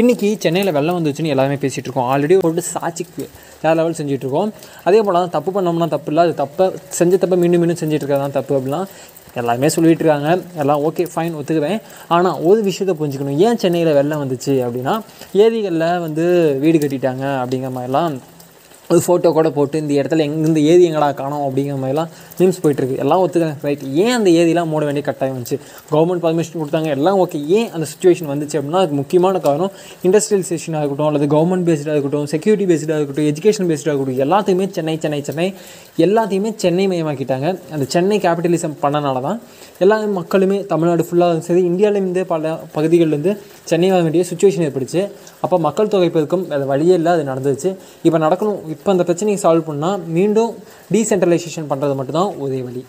இன்றைக்கி சென்னையில் வெள்ளம் வந்துச்சுன்னு எல்லாமே பேசிகிட்டு இருக்கோம். ஆல்ரெடி ஒரு சாட்சிக்கு வேறு லெவல் செஞ்சுட்டு இருக்கோம். அதே போல் தான் தப்பு பண்ணோம்னா தப்பு இல்லை அது தப்பை செஞ்ச தப்பை மீண்டும் மீண்டும் செஞ்சுட்டு இருக்கிறது தான் தப்பு அப்படிலாம் எல்லாருமே சொல்லிகிட்டு இருக்காங்க. எல்லாம் ஓகே ஃபைன் ஒத்துக்குவேன். ஆனால் ஒரு விஷயத்தை புரிஞ்சுக்கணும். ஏன் சென்னையில் வெள்ளம் வந்துச்சு அப்படின்னா ஏரிகளில் வந்து வீடு கட்டிட்டாங்க அப்படிங்கிற மாதிரிலாம் ஒரு ஃபோட்டோ கூட போட்டு இந்த இடத்துல எங் இந்த ஏரி எங்கடா காணோம் அப்படிங்கிற மாதிரிலாம் மீம்ஸ் போயிட்டுருக்கு. எல்லாம் ஒத்துக்கிறேன் ரைட் ஏன் அந்த ஏதிலாம் மூட வேண்டிய கட்டாயம் வந்துச்சு? கவர்மெண்ட் பர்மிஷன் கொடுத்தாங்க. எல்லாம் ஓகே ஏன் அந்த சுச்சுவேஷன் வந்துச்சு அப்படின்னா அதுக்கு முக்கியமான காரணம் இண்டஸ்ட்ரியலைசேஷனாக இருக்கட்டும் அல்லது கவர்மெண்ட் பேஸ்டாக இருக்கட்டும் செக்யூரிட்டி பேஸ்டாக இருக்கட்டும் எஜுகேஷன் பேஸ்டாக இருக்கட்டும் எல்லாத்தையுமே சென்னை சென்னை சென்னை எல்லாத்தையுமே சென்னை மயமாக்கிட்டாங்க. அந்த சென்னை கேபிட்டலிசம் பண்ணனால தான் எல்லா மக்களுமே தமிழ்நாடு ஃபுல்லாக சரி இந்தியாவிலேருந்து பல பகுதிகளிலேருந்து சென்னை வர வேண்டிய சுச்சுவேஷன் ஏற்பட்டுச்சு. அப்போ மக்கள் தொகை பெருக்கும் அது வழியே இல்லை அது நடந்துச்சு. இப்போ நடக்கணும் இப்போ அந்த பிரச்சனையை சால்வ் பண்ணால் மீண்டும் டீசென்ட்ரலைசேஷன் பண்ணுறது மட்டும்தான் ஒரே வழி.